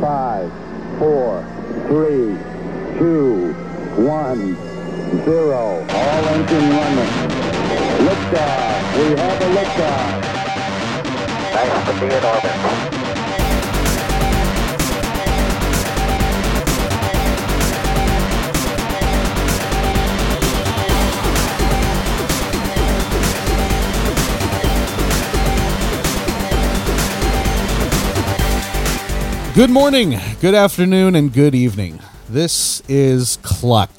Five, four, three, two, one, zero. All engine running. Liftoff. We have a liftoff. Nice to be in orbit. Good morning, good afternoon, and good evening. This is Kluck,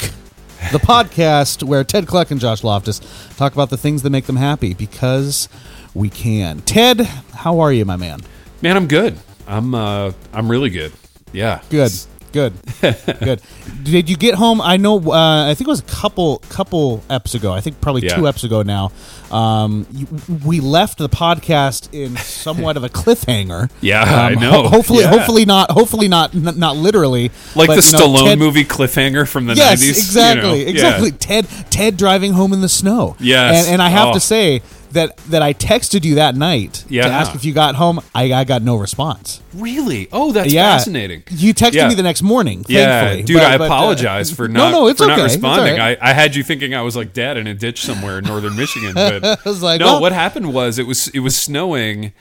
the podcast where Ted Kluck and Josh Loftus talk about the things that make them happy because we can. Ted, how are you, my man? Man, I'm good. I'm uh I'm really good. Yeah. Good. Good, good. Did you get home? I know. Uh, I think it was a couple couple eps ago. I think probably Yeah. two eps ago now. Um, you, we left the podcast in somewhat of a cliffhanger. Yeah, I Um, know. hopefully, Yeah. hopefully not. Hopefully not. N- not literally. Like but, the you know, Stallone Ted- movie cliffhanger from the Yes, 90s. you exactly. Yeah. exactly. Ted Ted driving home in the snow. Yes. and, and I have Oh. to say that that I texted you that night Yeah. to ask if you got home. I, I got no response. Really? Oh, that's yeah, fascinating. You texted Yeah. me the next morning. Yeah, thankfully. dude, But- I but, uh, apologize for not no, it's for okay. not responding. right. I, I had you thinking I was like dead in a ditch somewhere in northern Michigan, but I was like, no. well- what happened was it was it was snowing,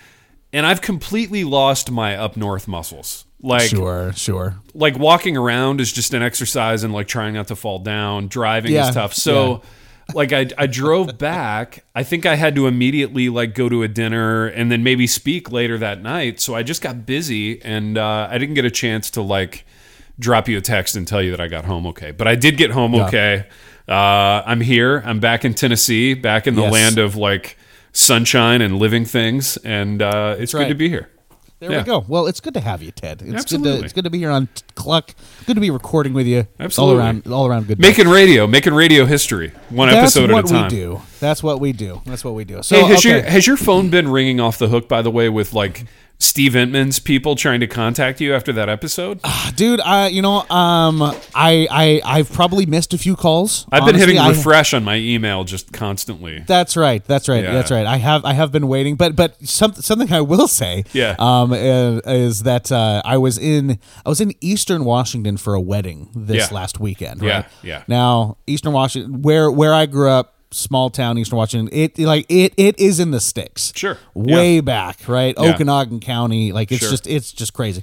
and I've completely lost my up north muscles. Like sure, sure. like walking around is just an exercise and like trying not to fall down. Driving Yeah, is tough. So like I I drove back. I think I had to immediately like go to a dinner and then maybe speak later that night. So I just got busy and uh, I didn't get a chance to like drop you a text and tell you that I got home okay. But I did get home Yeah. okay. Uh, I'm here. I'm back in Tennessee, back in the Yes. land of like sunshine and living things, and uh, it's good right. to be here. There Yeah. we go. Well, it's good to have you, Ted. It's good to Absolutely. it's good to be here on Kluck. Good to be recording with you. Absolutely. all around, all around good. Making radio, making radio history, one That's episode at a time. That's what we do. That's what we do. That's what we do. So Hey, has okay. your has your phone been ringing off the hook? By the way, with like Steve Entman's people trying to contact you after that episode. dude? I you know um I I I've probably missed a few calls. I've been Honestly, hitting I- refresh on my email just constantly. That's right. That's right. Yeah. That's right. I have I have been waiting, but but some, something I will say, Yeah. um, is, is that uh, I was in I was in Eastern Washington for a wedding this Yeah. last weekend. Yeah, yeah. Now Eastern Washington, where where I grew up, small town Eastern Washington, it like it it is in the sticks. Sure. Way Yeah. back, right? Yeah. Okanogan County, like it's Sure. just it's just crazy.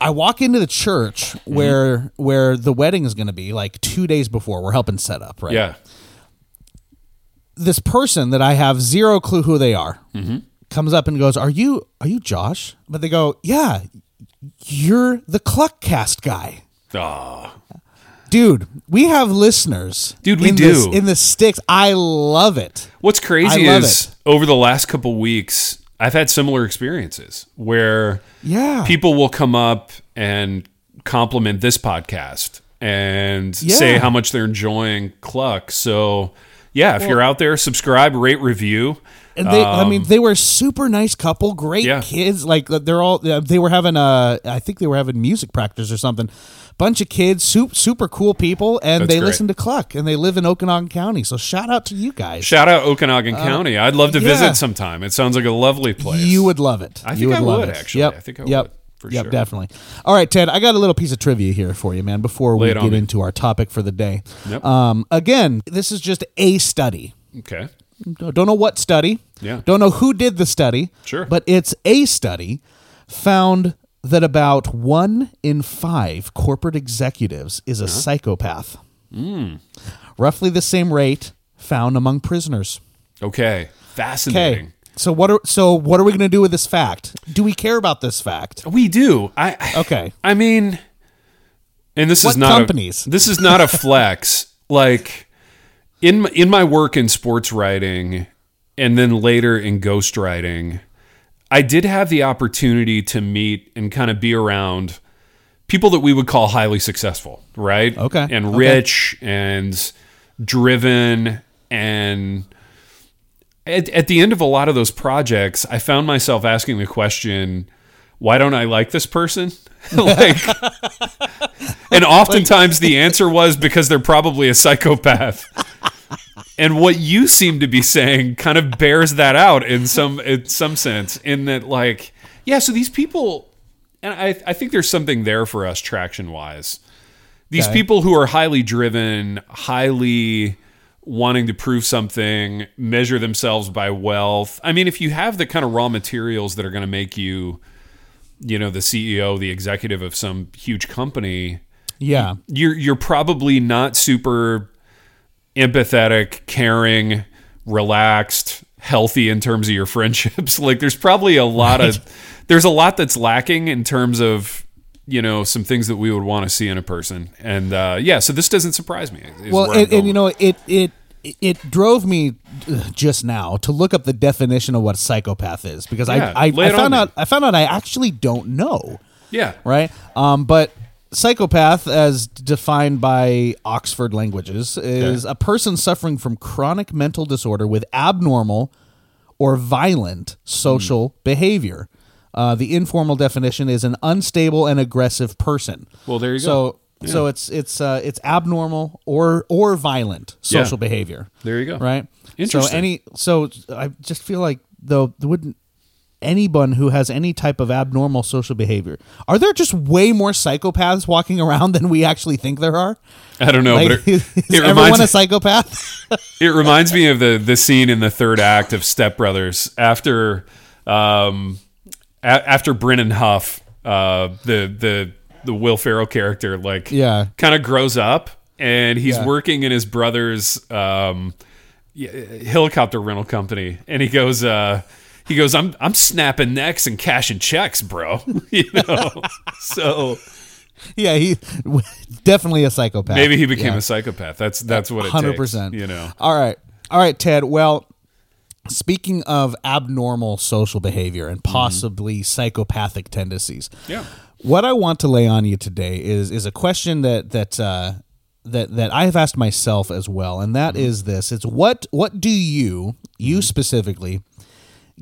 I walk into the church Mm-hmm. where where the wedding is going to be, like two days before. We're helping set up, right? Yeah, this person that I have zero clue who they are Mm-hmm. comes up and goes, "Are you are you Josh?" But they go, "Yeah, you're the Kluckcast guy." Aw. Dude, we have listeners. Dude, we in do. this- in the sticks. I love it. What's crazy is over the last couple weeks, I've had similar experiences where Yeah. people will come up and compliment this podcast and say how much they're enjoying Kluck. So, yeah, if you're out there, subscribe, rate, review. And they, I mean, they were a super nice couple, great Um, Yeah. kids. Like they're all, they were having a, I think they were having music practice or something. Bunch of kids, super, super cool people, and That's they great. listen to Kluck, and they live in Okanogan County. So shout out to you guys. Shout out Okanogan County. I'd love to Uh, yeah. visit sometime. It sounds like a lovely place. You would love it. I You think I love would, it. actually. Yep. I think I yep. would, for yep, sure. definitely. All right, Ted. I got a little piece of trivia here for you, man. Before we Lay on get me. into our topic for the day. Yep. Um, again, this is just a study. Okay. Don't know what study. Yeah. Don't know who did the study. Sure. But it's a study found that about one in five corporate executives is a Uh-huh. psychopath. Hmm. Roughly the same rate found among prisoners. Okay. Fascinating. Okay. So what are so what are we going to do with this fact? Do we care about this fact? We do. I I- Okay. I mean, and this What is not companies? A, this is not a flex. like in my- in my work in sports writing, and then later in ghostwriting, I did have the opportunity to meet and kind of be around people that we would call highly successful, right? Okay. and Okay. rich and driven and at, at the end of a lot of those projects, I found myself asking the question, why don't I like this person? like, and oftentimes the answer was because they're probably a psychopath. And what you seem to be saying kind of bears that out in some in some sense, in that like, yeah, so these people and I, I think there's something there for us traction wise. These Okay. people who are highly driven, highly wanting to prove something, measure themselves by wealth. I mean, if you have the kind of raw materials that are going to make you, you know, the CEO, the executive of some huge company, Yeah. you're you're probably not super empathetic, caring, relaxed, healthy in terms of your friendships. like there's probably a lot of there's a lot that's lacking in terms of you know some things that we would want to see in a person. And uh, yeah, so this doesn't surprise me. Well, and, and you know, it it it drove me uh, just now to look up the definition of what psychopath is because Yeah, I I, I found me. out I found out I actually don't know. yeah, right? Um, but psychopath, as defined by Oxford Languages, is a person suffering from chronic mental disorder with abnormal or violent social Hmm. behavior. Uh, the informal definition is an unstable and aggressive person. Well, there you go. so, So it's it's uh, it's abnormal or or violent Yeah. social behavior. There you go. Right. Interesting. So any so I just feel like though wouldn't anyone who has any type of abnormal social behavior are there just way more psychopaths walking around than we actually think there are? I don't know, Like, but it, is it everyone reminds a psychopath? it reminds me of the the scene in the third act of Step Brothers after um a- after Brennan Huff uh the the the Will Ferrell character like Yeah. kind of grows up and he's Yeah. working in his brother's um helicopter rental company and he goes uh he goes I'm I'm snapping necks and cashing checks bro you know so yeah, he definitely a psychopath. maybe he became Yeah. a psychopath that's that's what it hundred takes, percent. you know All right, all right, Ted. Well, speaking of abnormal social behavior and possibly psychopathic tendencies, Mm-hmm. Yeah. what I want to lay on you today is is a question that that uh, that that I have asked myself as well, and that Mm-hmm. is this: It's what what do you you specifically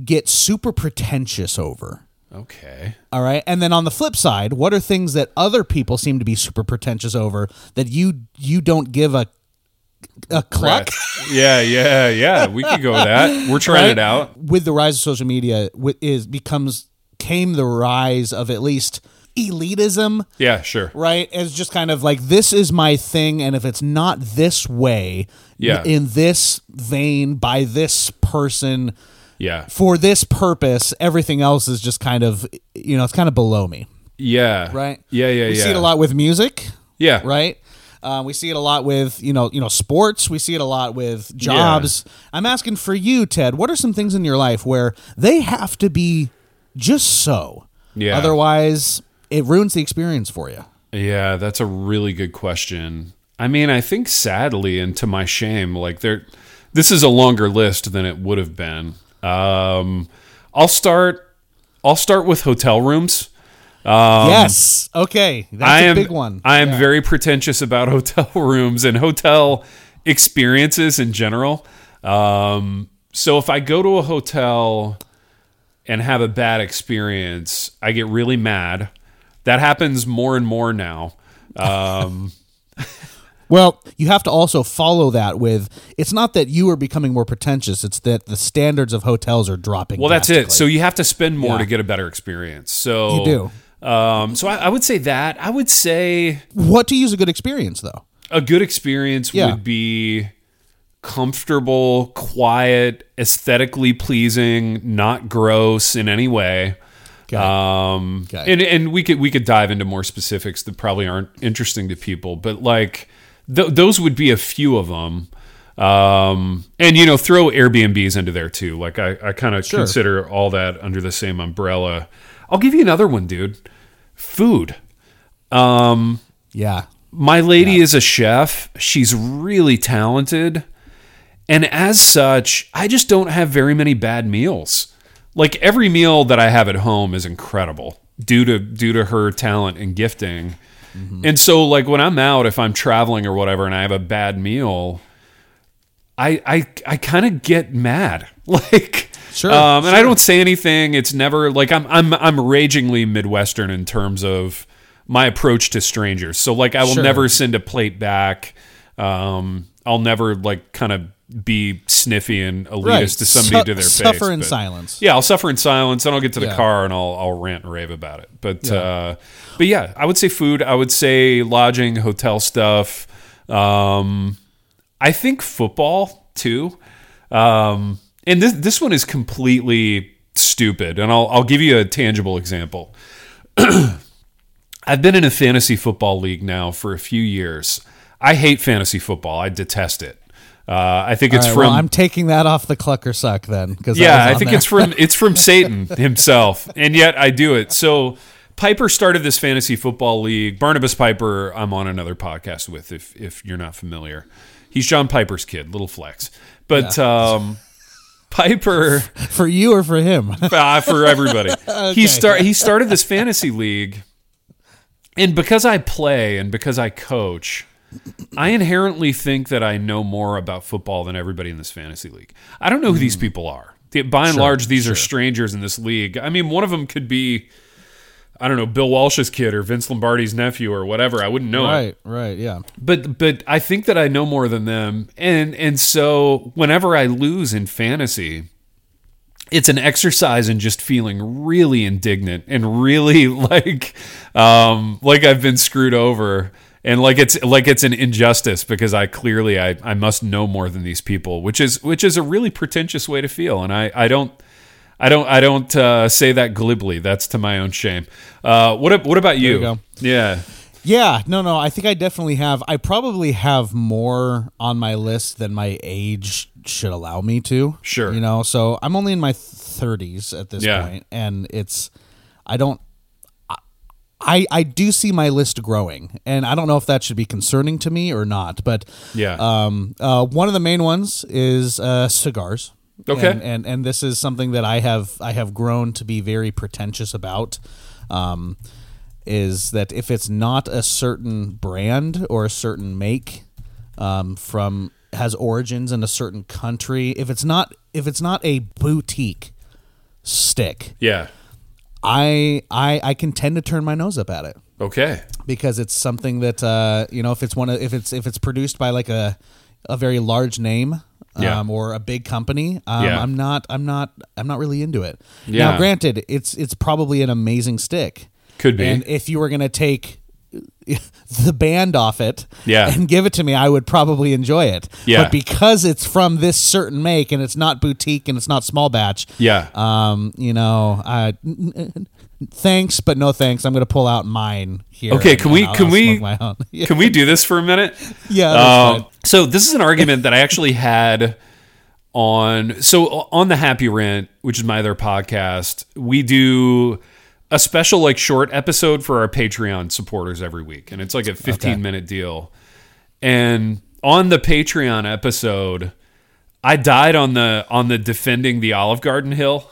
get super pretentious over? okay All right. And then on the flip side, what are things that other people seem to be super pretentious over that you you don't give a a cluck? Yeah, yeah, yeah. We could go with that. We're trying right? it out. With the rise of social media is becomes came the rise of at least elitism, Yeah, sure. right? As just kind of like this is my thing and if it's not this way, Yeah. in this vein by this person Yeah, for this purpose, everything else is just kind of you know, it's kind of below me, yeah, right? Yeah, yeah, We yeah. see it a lot with music. Yeah, right? Uh, we see it a lot with you know you know sports. We see it a lot with jobs. I'm asking for you, Ted. What are some things in your life where they have to be just so? Yeah. Otherwise, it ruins the experience for you. Yeah, that's a really good question. I mean, I think sadly, and to my shame, like there, this is a longer list than it would have been. Um, I'll start. I'll start with hotel rooms. yes. Okay. That's Um, I a am big one. I am very pretentious about hotel rooms and hotel experiences in general. Um, so if I go to a hotel and have a bad experience, I get really mad. That happens more and more now. Um, Well, you have to also follow that with it's not that you are becoming more pretentious, it's that the standards of hotels are dropping. well, that's it. So you have to spend more Yeah. to get a better experience. So You do. Um, so I, I would say that. I would say what to use a good experience though? a good experience Yeah. would be comfortable, quiet, aesthetically pleasing, not gross in any way. Um, Okay. and and we could we could dive into more specifics that probably aren't interesting to people, but like th- those would be a few of them. Um, and you know, throw Airbnbs into there too. Like I, I kind of Sure. consider all that under the same umbrella. I'll give you another one, dude. Food. Um, Yeah. my lady is a chef. She's really talented. And as such, I just don't have very many bad meals. Like every meal that I have at home is incredible due to due to her talent and gifting. And so like when I'm out if I'm traveling or whatever and I have a bad meal, I I I kind of get mad. Like Sure, um, and I don't say anything. It's never like I'm I'm I'm ragingly Midwestern in terms of my approach to strangers. So like I will Sure. never send a plate back. Um, I'll never like kind of be sniffy and elitist Right. to somebody Su- to their suffer face. in but- silence. Yeah, I'll suffer in silence, and I'll get to the Yeah. car and I'll I'll rant and rave about it. But uh, but yeah, I would say food. I would say lodging, hotel stuff. Um, I think football too. Um, and this this one is completely stupid, and I'll I'll give you a tangible example. I've been in a fantasy football league now for a few years. I hate fantasy football. I detest it. Uh, I think it's right, from well, I'm taking that off the clucker suck then. Because yeah, I think it's from it's from Satan himself, and yet I do it. So Piper started this fantasy football league. Barnabas Piper, I'm on another podcast with. If if you're not familiar, he's John Piper's kid, little flex. But um, Piper for you or for him. uh, for everybody. He start he started this fantasy league, and because I play and because I coach, I inherently think that I know more about football than everybody in this fantasy league. I don't know who these people are. By and large, these are strangers in this league. I mean, one of them could be. I don't know, Bill Walsh's kid or Vince Lombardi's nephew or whatever. I wouldn't know it right, right, yeah. but but I think that I know more than them, and and so whenever I lose in fantasy, it's an exercise in just feeling really indignant and really like um like I've been screwed over and like it's like it's an injustice because I clearly I, I must know more than these people which is which is a really pretentious way to feel and I I don't I don't I don't uh, say that glibly that's to my own shame uh what what about you, you yeah Yeah, no, no. I think I definitely have. I probably have more on my list than my age should allow me to. Sure. You know, so I'm only in my 30s at this Yeah. point, and it's, I don't, I I do see my list growing, and I don't know if that should be concerning to me or not. But yeah um, uh, one of the main ones is uh, cigars. Okay. and, and and this is something that I have I have grown to be very pretentious about. Um, is that if it's not a certain brand or a certain make um, from has origins in a certain country, if it's not if it's not a boutique stick, yeah I I I can tend to turn my nose up at it okay because it's something that uh, you know if it's one of, if it's if it's produced by like a a very large name um, Yeah. or a big company um, Yeah. I'm not I'm not I'm not really into it. Yeah. Now granted it's it's probably an amazing stick. Could be. And if you were going to take the band off it Yeah. and give it to me I would probably enjoy it. Yeah. But because it's from this certain make and it's not boutique and it's not small batch Yeah. um, you know, uh, thanks, but no thanks. I'm going to pull out mine here. Okay, can we I'll- can I'll we can we do this for a minute? Yeah, Um, so this is an argument that I actually had on so on the Happy Rant, which is my other podcast. We do a special like short episode for our Patreon supporters every week, and it's like a 15 minute deal. And on the Patreon episode, I died on the on the defending the Olive Garden hill,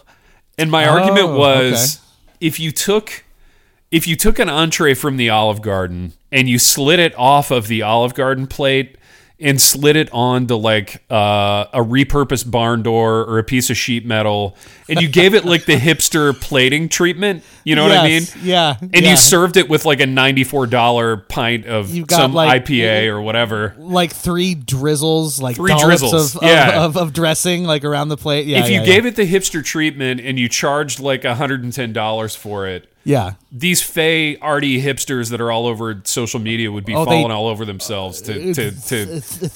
and my argument Oh, was if you took if you took an entree from the Olive Garden and you slid it off of the Olive Garden plate and slid it onto like uh, a repurposed barn door or a piece of sheet metal, and you gave it like the hipster plating treatment, you know what I mean? Yeah, And yeah. you served it with like a ninety-four dollar pint of some like- IPA or whatever. like three drizzles, like Three drizzles, of, yeah. of, of, of dressing, like around the plate. Yeah, if you yeah, gave it the hipster treatment and you charged like hundred and ten dollars for it, yeah, these fey arty hipsters that are all over social media would be Oh, they- falling all over themselves to, to, to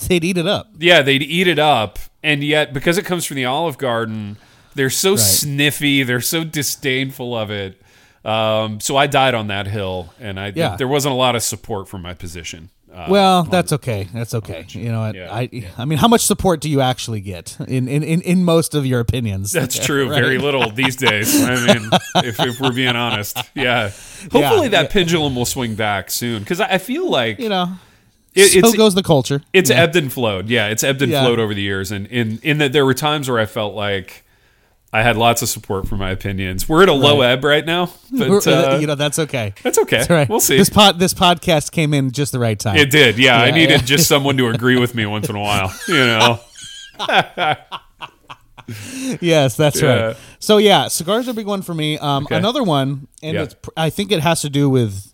they'd eat it up. yeah they'd eat it up. And yet because it comes from the olive garden they're so sniffy they're so disdainful of it. Um, so i died on that hill and i Yeah. there wasn't a lot of support from my position uh, Well, that's okay. That's okay. You know what? Yeah. I I mean, how much support do you actually get in in, in, in most of your opinions? that's true Right. very little these days i mean if, if we're being honest yeah hopefully that yeah. pendulum will swing back soon because I, I feel like You know, it, so goes the culture. It's Yeah. ebbed and flowed. Yeah, it's ebbed and Yeah. flowed over the years, and in in that there were times where I felt like I had lots of support for my opinions. We're at a low ebb right now, but uh, you know, that's okay. that's okay. That's right. We'll see. This pod, this podcast came in just the right time. it did. Yeah, I needed yeah. just someone to agree with me once in a while. You know. yes, that's Yeah. right. So yeah, cigars are a big one for me. Um, Okay. Another one, and Yeah. it's I think it has to do with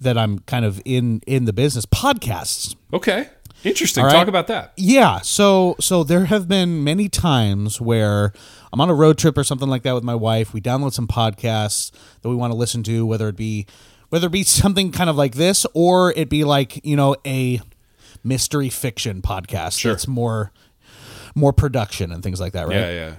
that I'm kind of in in the business podcasts. Okay. Interesting. Right. Talk about that. Yeah, so so there have been many times where I'm on a road trip or something like that with my wife. We download some podcasts that we want to listen to, whether it be whether it be something kind of like this or it be like you know a mystery fiction podcast Sure. that's more more production and things like that, right? Yeah, yeah,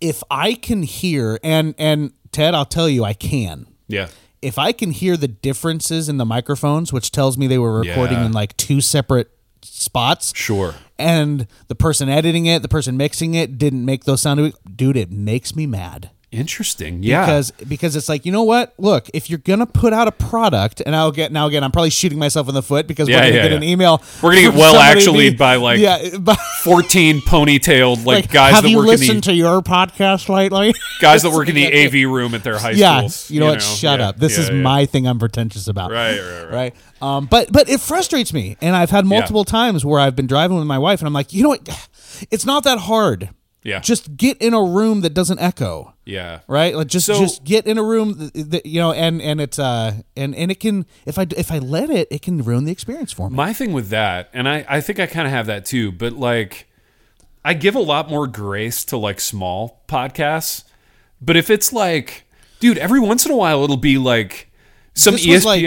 If I can hear and and Ted, I'll tell you, I can. yeah. If I can hear the differences in the microphones, which tells me they were recording Yeah. in like two separate spots, Sure. and the person editing it, the person mixing it, didn't make those sound. Dude, it makes me mad Interesting. Yeah. because because it's like you know what? Look, if you're gonna put out a product, and I'll get now again, I'm probably shooting myself in the foot because Yeah, we're gonna yeah, get yeah. an email. We're gonna get well actually by, like, yeah, by, 14 ponytailed like, like guys have that you work in listened the to your podcast lately? guys that work in the AV room at their high yeah, schools. you know what? Shut Yeah, up. This is my thing. I'm pretentious about. Right, right, right. right. Um, but but it frustrates me, and I've had multiple times where I've been driving with my wife, and I'm like, you know what? It's not that hard. Yeah. Just get in a room that doesn't echo. Yeah. right like just So- just get in a room that, that, you know and and it's uh and and it can if i if i let it it can ruin the experience for me My thing with that, and I, I think I kind of have that too, but like, I give a lot more grace to like small podcasts. But if it's like, dude, every once in a while it'll be like some This was like-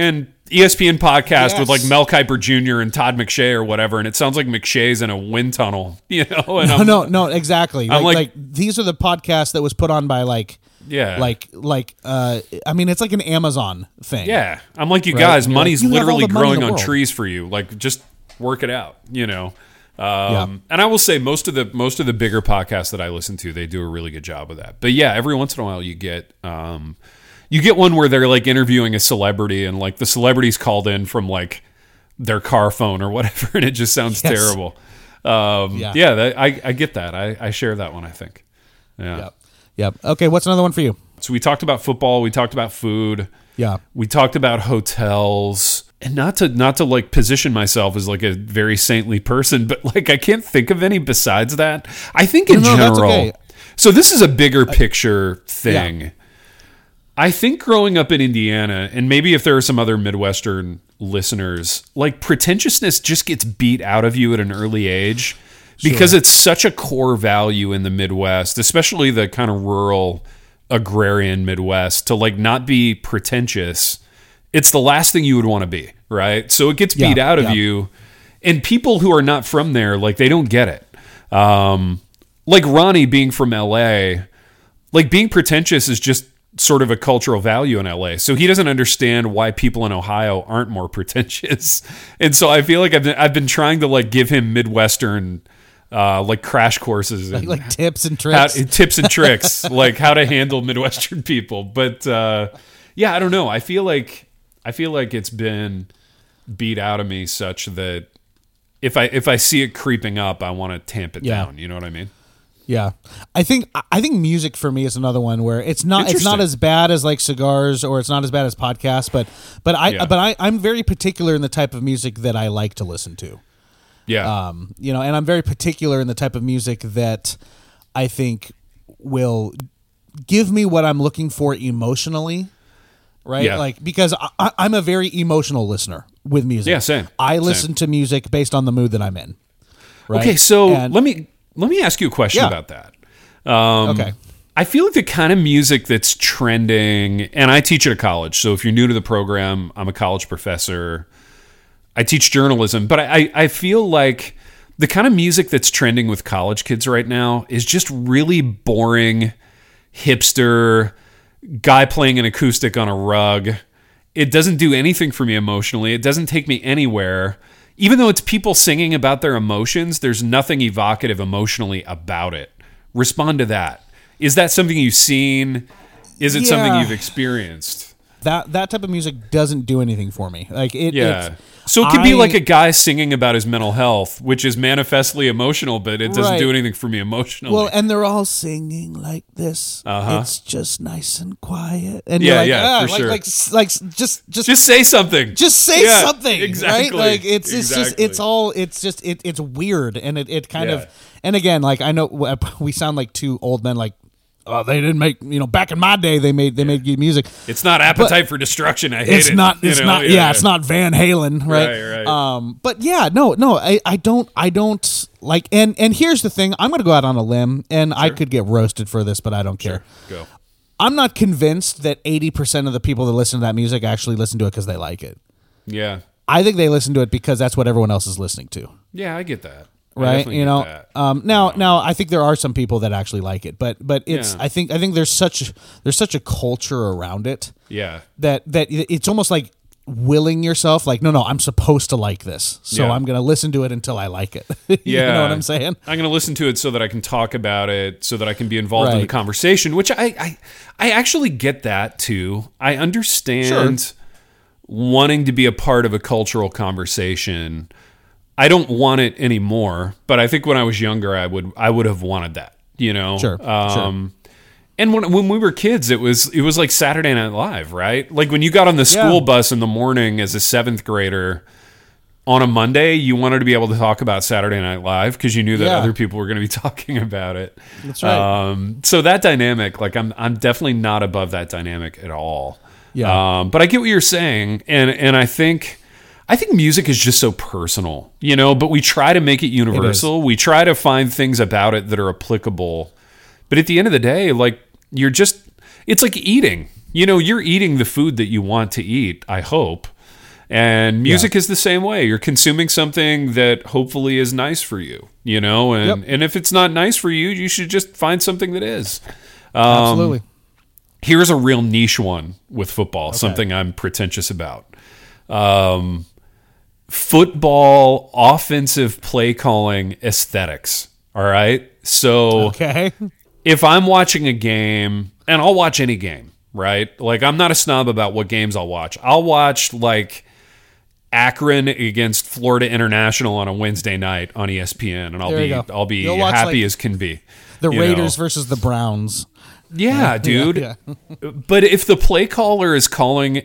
ESPN podcast with like Mel Kiper Jr. and Todd McShay or whatever, and it sounds like McShay's in a wind tunnel, you know? And no I'm, no no exactly like, like- like these are the podcasts that was put on by like Yeah. like like uh i mean it's like an amazon thing Yeah, I'm like you Right? guys. Like, money's you literally money growing on trees for you. Like, just work it out. You know. Um, Yeah. And I will say most of the most of the bigger podcasts that I listen to, they do a really good job of that. But yeah, every once in a while you get um, you get one where they're like interviewing a celebrity and like the celebrity's called in from like their car phone or whatever, and it just sounds Yes. terrible. Um, Yeah. yeah, that, I I get that. I, I share that one. I think. Yeah. yep yep okay what's another one for you So we talked about football. We talked about food. yeah we talked about hotels and not to not to like position myself as like a very saintly person but like i can't think of any besides that i think in No, no, general okay. so this is a bigger picture thing i think growing up in indiana and maybe if there are some other midwestern listeners like pretentiousness just gets beat out of you at an early age because it's such a core value in the midwest especially the kind of rural agrarian midwest to like not be pretentious. It's the last thing you would want to be right? So it gets beat Yeah, out of yeah. you and people who are not from there like they don't get it. Um like ronnie being from la like being pretentious is just sort of a cultural value in LA. So he doesn't understand why people in Ohio aren't more pretentious. And so I feel like I've been, I've been trying to like give him Midwestern uh, like crash courses and like tips and how, tricks tips and tricks, like how to handle Midwestern people. But uh, yeah, I don't know. I feel like I feel like it's been beat out of me such that if I if I see it creeping up, I want to tamp it Yeah. down. You know what I mean? Yeah, I think I think music for me is another one where it's not it's not as bad as like cigars or it's not as bad as podcasts, but but I Yeah. but I I'm very particular in the type of music that I like to listen to. Yeah. Um, you know, and I'm very particular in the type of music that I think will give me what I'm looking for emotionally. Right, Yeah. like because I, I'm a very emotional listener with music. Yeah, same. I Same. listen to music based on the mood that I'm in. Right? Okay, so And- let me let me ask you a question Yeah. about that. Um, okay. I feel like the kind of music that's trending, and I teach at a college. So if you're new to the program, I'm a college professor. I teach journalism, but I, I feel like the kind of music that's trending with college kids right now is just really boring, hipster, guy playing an acoustic on a rug. It doesn't do anything for me emotionally. It doesn't take me anywhere. Even though it's people singing about their emotions, there's nothing evocative emotionally about it. Respond to that. Is that something you've seen? Is it something you've experienced? That that type of music doesn't do anything for me. Like it, Yeah. it's- So it could be like a guy singing about his mental health, which is manifestly emotional, but it doesn't Right. do anything for me emotionally. well, and they're all singing like this. Uh-huh. It's just nice and quiet, and Yeah, you're like, yeah, ah, for like, sure. like, like, just, just, just say something. just say Yeah, something, exactly, right? Like it's, it's just, it's all, it's just, it, it's weird, and it, it kind Yeah. of, and again, like I know we sound like two old men, like oh, they didn't make you know back in my day they made they made good music. It's not appetite for destruction. I hate It's it. not. you It's know? not. Yeah, it's not Van Halen, right? Right, right. Um, but yeah, no, no, I, I don't, I don't like. And and here's the thing: I'm going to go out on a limb, and I could get roasted for this, but I don't care. Go. I'm not convinced that 80 percent of the people that listen to that music actually listen to it because they like it. Yeah. I think they listen to it because that's what everyone else is listening to. Yeah, I get that. Right you know um now now i think there are some people that actually like it but but it's Yeah. i think i think there's such there's such a culture around it yeah. that that it's almost like willing yourself like no no i'm supposed to like this so Yeah. i'm gonna listen to it until i like it you Yeah. know what i'm saying I'm going to listen to it so that I can talk about it, so that I can be involved in the conversation, which I, I, I actually get that too. I understand wanting to be a part of a cultural conversation. I don't want it anymore, but I think when I was younger, I would, I would have wanted that, you know? Sure, Um, And when, when we were kids, it was it was like Saturday Night Live, right? Like when you got on the school Yeah. bus in the morning as a seventh grader, on a Monday, you wanted to be able to talk about Saturday Night Live because you knew that Yeah. other people were going to be talking about it. That's right. Um, so that dynamic, like I'm, I'm definitely not above that dynamic at all. Yeah. Um, but I get what you're saying, and and I think, I think music is just so personal, you know. But we try to make it universal. We try to find things about it that are applicable. But at the end of the day, like you're just, it's like eating. You know, you're eating the food that you want to eat. I hope. And music is the same way. You're consuming something that hopefully is nice for you, you know, and Yep. and if it's not nice for you, you should just find something that is. Um, absolutely Here's a real niche one with football, something I'm pretentious about. Um, football offensive play calling aesthetics. All right. So okay if I'm watching a game, and I'll watch any game, right? Like I'm not a snob about what games I'll watch. I'll watch like Akron against Florida International on a Wednesday night on ESPN, and I'll There be. I'll be You'll happy like, as can be. the you know? raiders versus the browns Yeah, dude. yeah. but if the play caller is calling,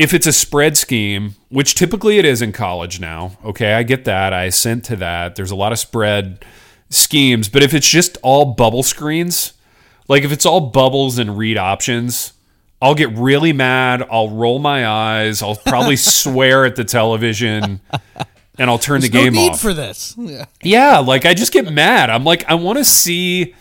if it's a spread scheme, which typically it is in college now, okay, I get that. I assent to that. There's a lot of spread schemes, but if it's just all bubble screens, like if it's all bubbles and read options, I'll get really mad. I'll roll my eyes. I'll probably swear at the television. And I'll turn the game no need off. for this yeah Yeah, like I just get mad. I'm like, I want to see,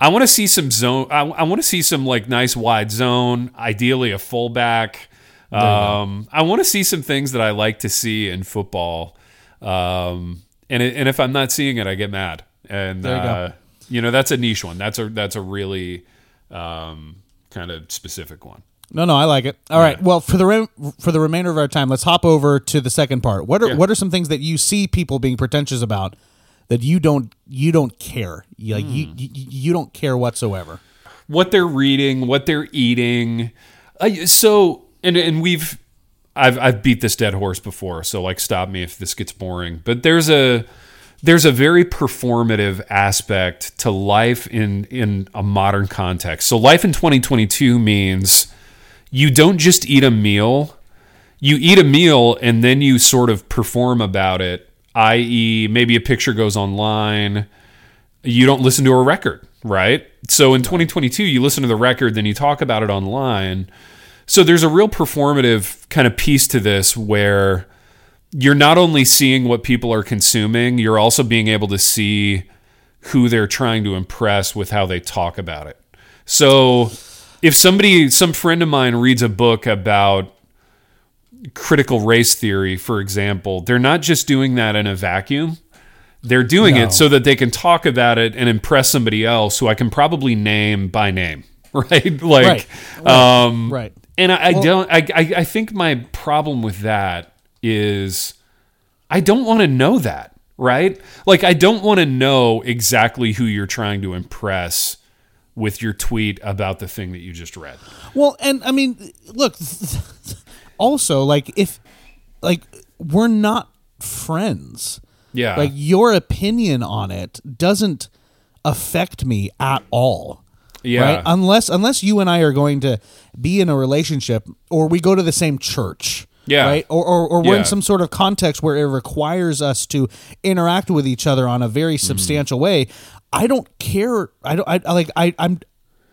I want to see some zone. I, I want to see some like nice wide zone. Ideally, a fullback. Um, I want to see some things that I like to see in football. Um, and it, and if I'm not seeing it, I get mad. And you uh, you know, that's a niche one. That's a that's a really um, kind of specific one. No, no, I like it. All right. Well, for the re- for the remainder of our time, let's hop over to the second part. What are Yeah. what are some things that you see people being pretentious about that you don't you don't care? You, like Hmm. you, you you don't care whatsoever. what they're reading, what they're eating. I, so, and and we've, I've I've beat this dead horse before. So like, stop me if this gets boring. But there's a there's a very performative aspect to life in in a modern context. So life in 2022 means you don't just eat a meal. You eat a meal and then you sort of perform about it, i.e., maybe a picture goes online you don't listen to a record, right? So in 2022, you listen to the record, then you talk about it online. So there's a real performative kind of piece to this where you're not only seeing what people are consuming, you're also being able to see who they're trying to impress with how they talk about it. So if somebody, some friend of mine reads a book about critical race theory, for example, they're not just doing that in a vacuum they're doing No. it so that they can talk about it and impress somebody else who I can probably name by name, right? like, um, Right. And I, I don't. I, I I think my problem with that is I don't want to know that, right? Like, I don't want to know exactly who you're trying to impress with your tweet about the thing that you just read. Well, and I mean, look. Also, like if like we're not friends. Yeah, Like your opinion on it doesn't affect me at all. Yeah, right? Unless unless you and I are going to be in a relationship or we go to the same church. Yeah. Right. Or, or, or we're Yeah. in some sort of context where it requires us to interact with each other on a very Mm-hmm. substantial way. I don't care. I don't. I I like. I. I'm.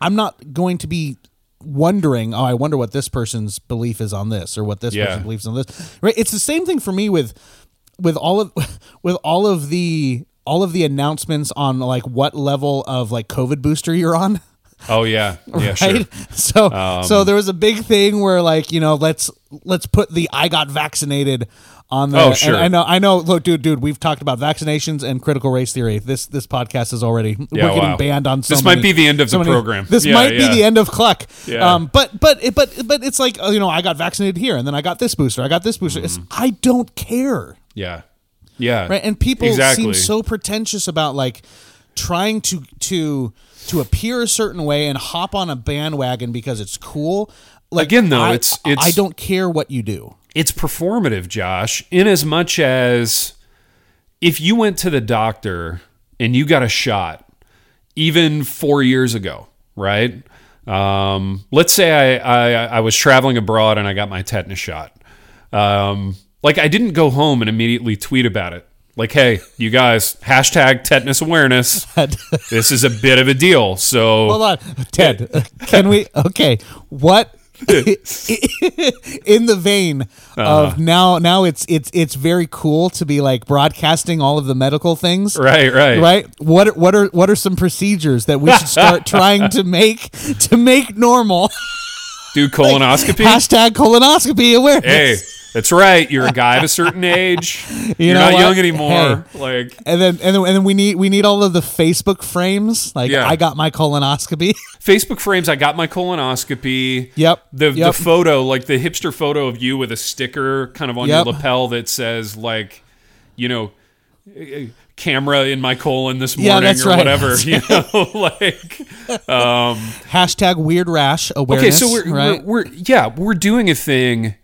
I'm not going to be wondering, oh, I wonder what this person's belief is on this or what this Yeah. person believes on this. Right? It's the same thing for me with with all of with all of the all of the announcements on like what level of like COVID booster you're on. Oh yeah, yeah, right? sure. So so there was a big thing where like you know let's let's put the I got vaccinated on the. Oh, and sure. I know I know. Look, dude, dude, we've talked about vaccinations and critical race theory. This this podcast is already Yeah, we're getting wow. banned on. So This might be the end of so the many- program. This Yeah, might yeah. be the end of Kluck. Yeah. Um, but but but but it's like uh, you know I got vaccinated here and then I got this booster. I got this booster. Mm-hmm. I don't care Yeah, yeah. right and people exactly. seem so pretentious about like trying to to to appear a certain way and hop on a bandwagon because it's cool like Again, though, I, it's- it's- i don't care what you do it's performative, Josh, in as much as if you went to the doctor and you got a shot, even four years ago, right? Um, let's say I, I, I was traveling abroad and I got my tetanus shot. Um, like I didn't go home and immediately tweet about it. Like, hey, you guys, hashtag tetanus awareness. this is a bit of a deal. So hold on. Ted uh, can we okay what in the vein of now now it's it's it's very cool to be like broadcasting all of the medical things. Right, right, right? What are- what are what are some procedures that we should start trying to make to make normal? Do colonoscopy. hashtag colonoscopy awareness. Hey, that's right. You're a guy of a certain age. You You're know not what? young anymore. Like, and then and then and then we need we need all of the Facebook frames. Like Yeah. I got my colonoscopy. Facebook frames. I got my colonoscopy. Yep, The yep. the photo, like the hipster photo of you with a sticker kind of on Yep. your lapel that says like, you know, camera in my colon this Yeah, morning that's or right. whatever. That's You know, like um, Hashtag weird rash awareness okay, so we're, right. we're we're yeah we're doing a thing.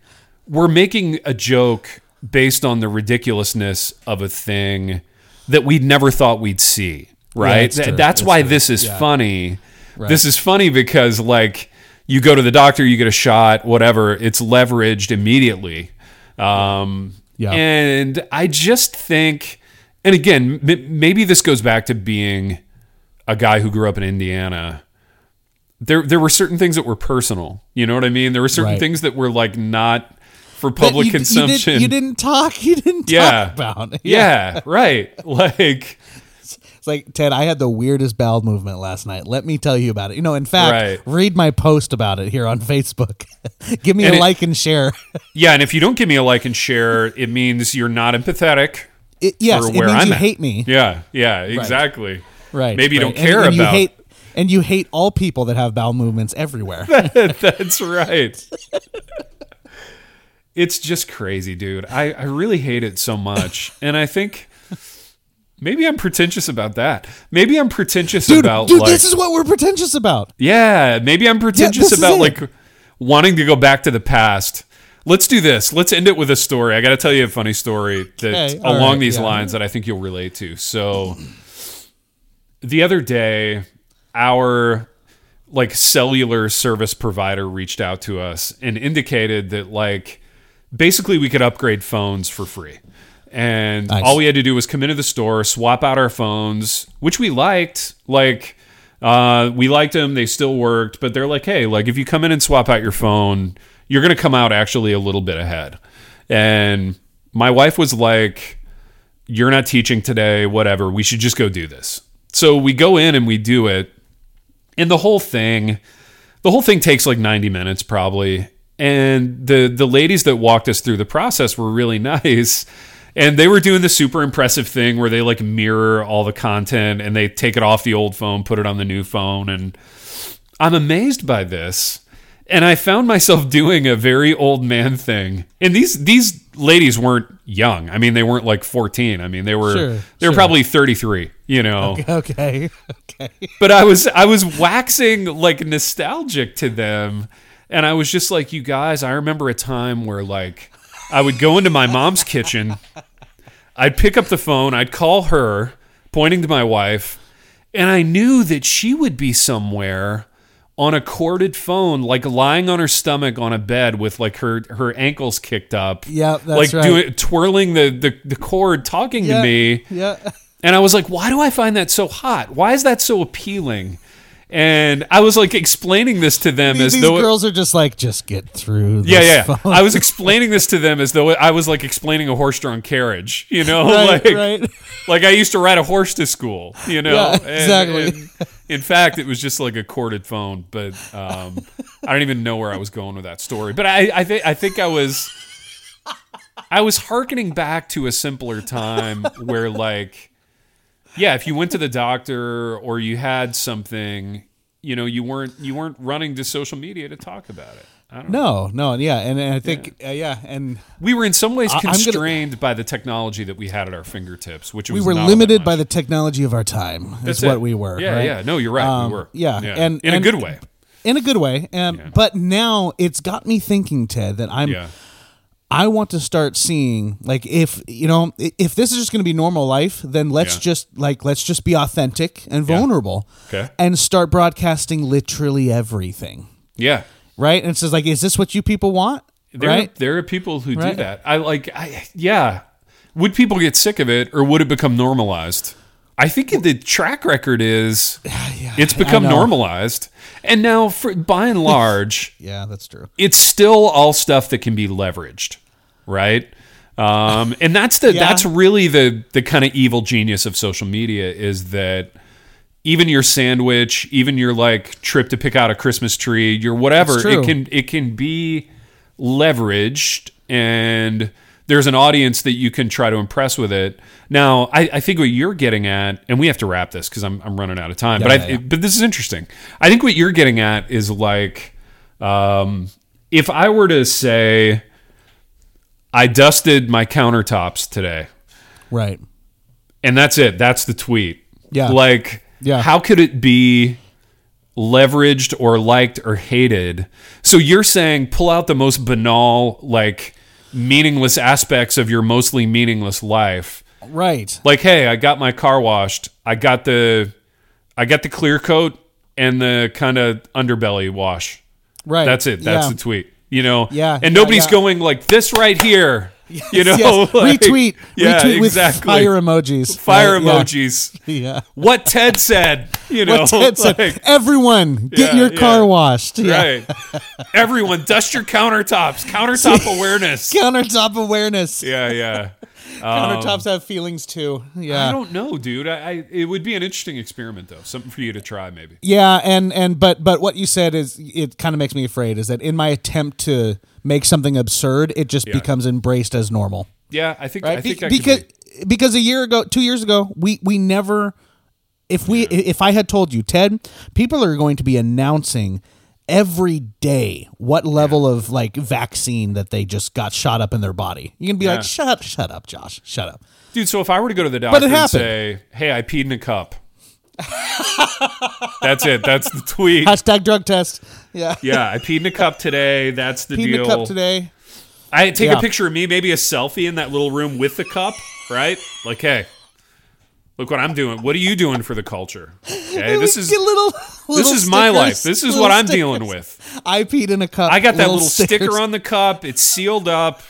We're making a joke based on the ridiculousness of a thing that we never thought we'd see. Right. Th- true. That's It's why true. this is Yeah. funny. This is funny because like you go to the doctor, you get a shot, whatever. It's leveraged immediately. Um, Yeah. And I just think, and again, m- maybe this goes back to being a guy who grew up in Indiana. There, there were certain things that were personal. You know what I mean? There were certain Right. things that were like not for That public you- you, consumption. did, you didn't talk. You didn't Yeah. talk about. It. Yeah, right. Like, It's like Ted. I had the weirdest bowel movement last night. Let me tell you about it. You know, in fact, Right. read my post about it here on Facebook. Give me And a it- like and share. yeah. And if you don't give me a like and share, it means you're not empathetic. It, yes, for it means I'm you at. hate me. Yeah, yeah, exactly. Right. Maybe you right. don't care and, and about. You hate, and you hate all people that have bowel movements everywhere. That's right. It's just crazy, dude. I, I really hate it so much. And I think maybe I'm pretentious about that. Maybe I'm pretentious dude, about dude like this is what we're pretentious about. Yeah, maybe I'm pretentious is about like wanting to go back to the past. Let's do this. Let's end it with a story. I got to tell you a funny story that Okay, along right, these yeah. lines that I think you'll relate to. So the other day our like cellular service provider reached out to us and indicated that like basically we could upgrade phones for free. And Nice. all we had to do was come into the store, swap out our phones, which we liked. Like uh, we liked them, they still worked, but they're like, hey, like if you come in and swap out your phone, you're gonna come out actually a little bit ahead. And my wife was like, you're not teaching today, whatever. We should just go do this. So we go in and we do it. And the whole thing, the whole thing takes like 90 minutes probably. And the the ladies that walked us through the process were really nice. And they were doing the super impressive thing where they like mirror all the content and they take it off the old phone, put it on the new phone. And I'm amazed by this. And I found myself doing a very old man thing. And these these ladies weren't young. I mean, they weren't like 14. I mean, they were Sure, they were sure. probably 33, you know. Okay. Okay. But I was I was waxing like nostalgic to them. And I was just like, you guys, I remember a time where like I would go into my mom's kitchen, I'd pick up the phone, I'd call her, pointing to my wife, and I knew that she would be somewhere on a corded phone, like lying on her stomach on a bed with like her her ankles kicked up. Yep, like that's right. doing twirling the, the the cord, talking Yeah, to me. Yeah. And I was like, why do I find that so hot? Why is that so appealing? And I was like explaining this to them These, as these though it- girls are just like, just get through. yeah, yeah. phone. I was explaining this to them as though I was like explaining a horse-drawn carriage, you know, Right, like right. like I used to ride a horse to school, you know. Yeah, And- exactly. and in fact, it was just like a corded phone, but um, I don't even know where I was going with that story. But I, I think I think I was I was hearkening back to a simpler time where like yeah, if you went to the doctor or you had something, you know, you weren't you weren't running to social media to talk about it. I don't know. No, no, yeah, and, and I think yeah. Uh, yeah, and We were in some ways I'm gonna- constrained by the technology that we had at our fingertips, which we were limited by the technology of our time. That's is what we were. Yeah, right? yeah. No, you're right. Um, we were. yeah, and- in and- a good way. in a good way. Um, But now it's got me thinking, Ted, that I'm Yeah. I want to start seeing like if you know if this is just going to be normal life, then let's Yeah. just like let's just be authentic and vulnerable, Okay. and start broadcasting literally everything, Yeah. right? And it's just like, is this what you people want? There, right? there are people who do that. I like. I yeah. Would people get sick of it, or would it become normalized? I think the track record is it's become normalized, and now, for by and large, Yeah, that's true. it's still all stuff that can be leveraged, right? Um, and that's the Yeah. that's really the the kind of evil genius of social media is that even your sandwich, even your like trip to pick out a Christmas tree, your whatever, it can it can be leveraged and there's an audience that you can try to impress with it. Now, I, I think what you're getting at, and we have to wrap this because I'm, I'm running out of time. Yeah, but I, yeah. but this is interesting. I think what you're getting at is like, um, if I were to say, I dusted my countertops today, Right. and that's it. That's the tweet. Yeah. Like, Yeah. how could it be leveraged or liked or hated? So you're saying pull out the most banal, like meaningless aspects of your mostly meaningless life. Right. Like, hey, I got my car washed. I got the, I got the clear coat and the kind of underbelly wash. Right. That's it. That's yeah. the tweet. You know. Yeah, And nobody's yeah. going like this right here. you know. Yes. like- retweet. Yeah, retweet with exactly. fire emojis. Fire Right, emojis. Yeah. What Ted said. You know. What Ted said. like- Everyone, get Yeah, your car yeah. washed. Yeah. Right. Everyone, dust your countertops. Countertop awareness. Countertop awareness. Yeah, yeah. Countertops um, have feelings too. Yeah. I don't know, dude. I, I it would be an interesting experiment though. Something for you to try, maybe. Yeah, and and but but what you said is it kind of makes me afraid is that in my attempt to make something absurd, it just Yeah. becomes embraced as normal. Yeah, I think? I think Be- I could because be- because a year ago, 2 years ago, we we never if we if I had told you, Ted, people are going to be announcing every day what level of like vaccine that they just got shot up in their body. You can be Yeah. like, "Shut up, shut up, Josh. Shut up." dude. So if I were to go to the doctor and say, "Hey, I peed in a cup," that's it. That's the tweet. Hashtag drug test. Yeah. Yeah, I peed in a cup today. That's the Peed in deal. a cup today. I take Yeah. a picture of me, maybe a selfie in that little room with the cup, right? Like, hey, look what I'm doing. What are you doing for the culture? Okay, this is Get little, this little is my stickers, life. This is what I'm stickers. dealing with. I peed in a cup. I got that little stickers. sticker on the cup. It's sealed up.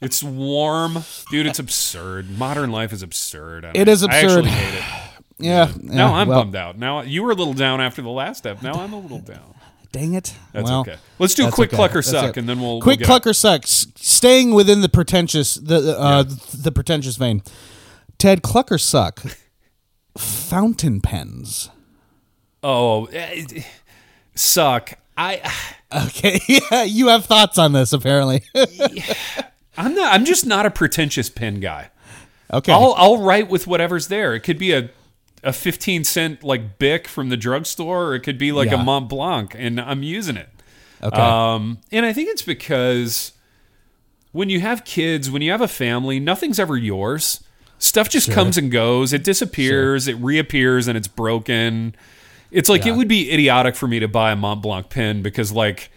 It's warm, dude. It's absurd. Modern life is absurd. I It is I actually absurd. hate it. Yeah. Now yeah, I'm well, bummed out. Now you were a little down after the last step. Now I'm a little down. Dang it. That's well, okay. Let's do a quick okay. cluck or suck, it. and then we'll quick we'll get cluck or suck. Staying within the pretentious, the uh, the pretentious vein. Ted, cluck or suck. Fountain pens. Oh, eh, suck. I. Okay, yeah, you have thoughts on this apparently. I'm not. I'm just not a pretentious pen guy. okay, I'll I'll write with whatever's there. It could be a a 15 cent like Bic from the drugstore, or it could be like a Montblanc, and I'm using it. okay, Um, and I think it's because when you have kids, when you have a family, nothing's ever yours. Stuff just comes and goes. It disappears. It reappears, and it's broken. It's like Yeah. it would be idiotic for me to buy a Montblanc pen because like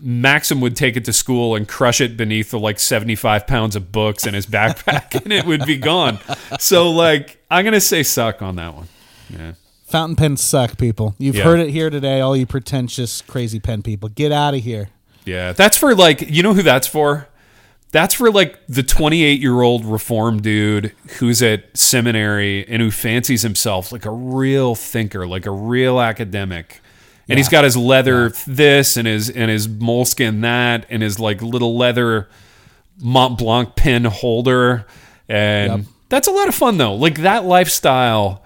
Maxim would take it to school and crush it beneath the like 75 pounds of books in his backpack and it would be gone. So like I'm gonna say suck on that one. Yeah. fountain pens suck, people. You've Yeah. heard it here today. All you pretentious, crazy pen people, get out of here. Yeah. That's for like you know who that's for? That's for like the 28 year old reform dude who's at seminary and who fancies himself like a real thinker, like a real academic. And he's got his leather this and his and his moleskin that and his like little leather Montblanc pen holder. And Yep. that's a lot of fun though. Like that lifestyle,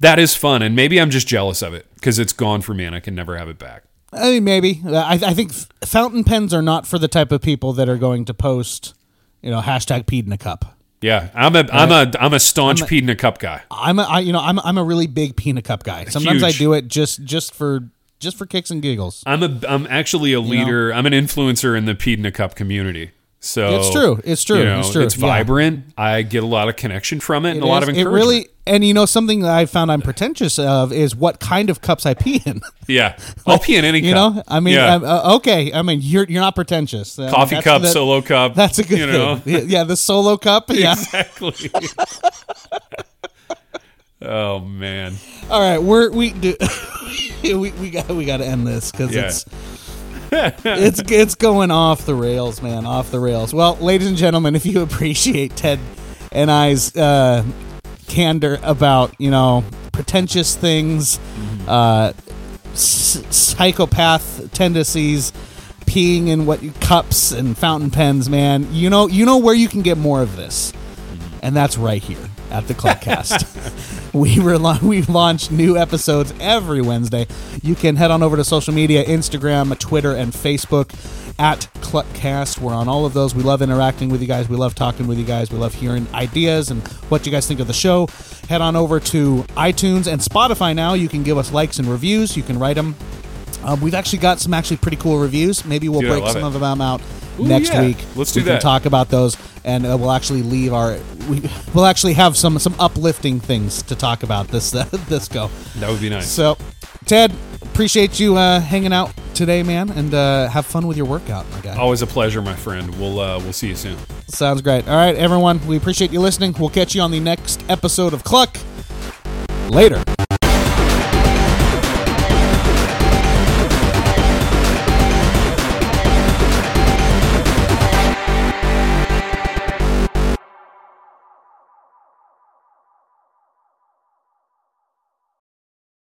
that is fun. And maybe I'm just jealous of it because it's gone for me and I can never have it back. I mean, maybe. I, I think f- fountain pens are not for the type of people that are going to post, you know, hashtag peed in a cup. Yeah, I'm a am a I'm a staunch peed in a cup guy. I'm a, I, you know, I'm, I'm a really big pee in a cup guy. Sometimes I do it just, just for, just for kicks and giggles. I'm a I'm actually a leader. I'm an influencer in the peed in a cup community. So It's true. It's true. you know, It's true. It's Yeah. vibrant. I get a lot of connection from it, and It a lot of it really, and you know, something that I found I'm pretentious of is what kind of cups I pee in. yeah. I'll pee in any cup. You cup. know, I mean, Yeah. uh, okay. I mean, you're you're not pretentious. I coffee that's- cup, that- solo cup. That's a good you know. Yeah, the solo cup. Yeah. exactly. oh man. All right, we're we do we we got we got to end this because Yeah. it's it's it's going off the rails, man, off the rails. Well, ladies and gentlemen, if you appreciate Ted and I's uh, candor about you know pretentious things, uh, s- psychopath tendencies, peeing in what cups and fountain pens, man, you know you know where you can get more of this, and that's right here at the Kluckcast. we were we launch new episodes every Wednesday. You can head on over to social media, Instagram, Twitter, and Facebook at Kluckcast. We're on all of those. We love interacting with you guys. We love talking with you guys. We love hearing ideas and what you guys think of the show. Head on over to iTunes and Spotify now. You can give us likes and reviews. You can write them. Um, we've actually got some actually pretty cool reviews. Maybe we'll Dude, I break love some it. of them out Ooh, next yeah. week. Let's do we can that. talk about those, and uh, we'll actually leave our. We, we'll actually have some some uplifting things to talk about this uh, this go. That would be nice. So, Ted, appreciate you uh, hanging out today, man, and uh, have fun with your workout, my guy. Always a pleasure, my friend. We'll uh, we'll see you soon. Sounds great. All right, everyone, we appreciate you listening. We'll catch you on the next episode of Kluck. Later.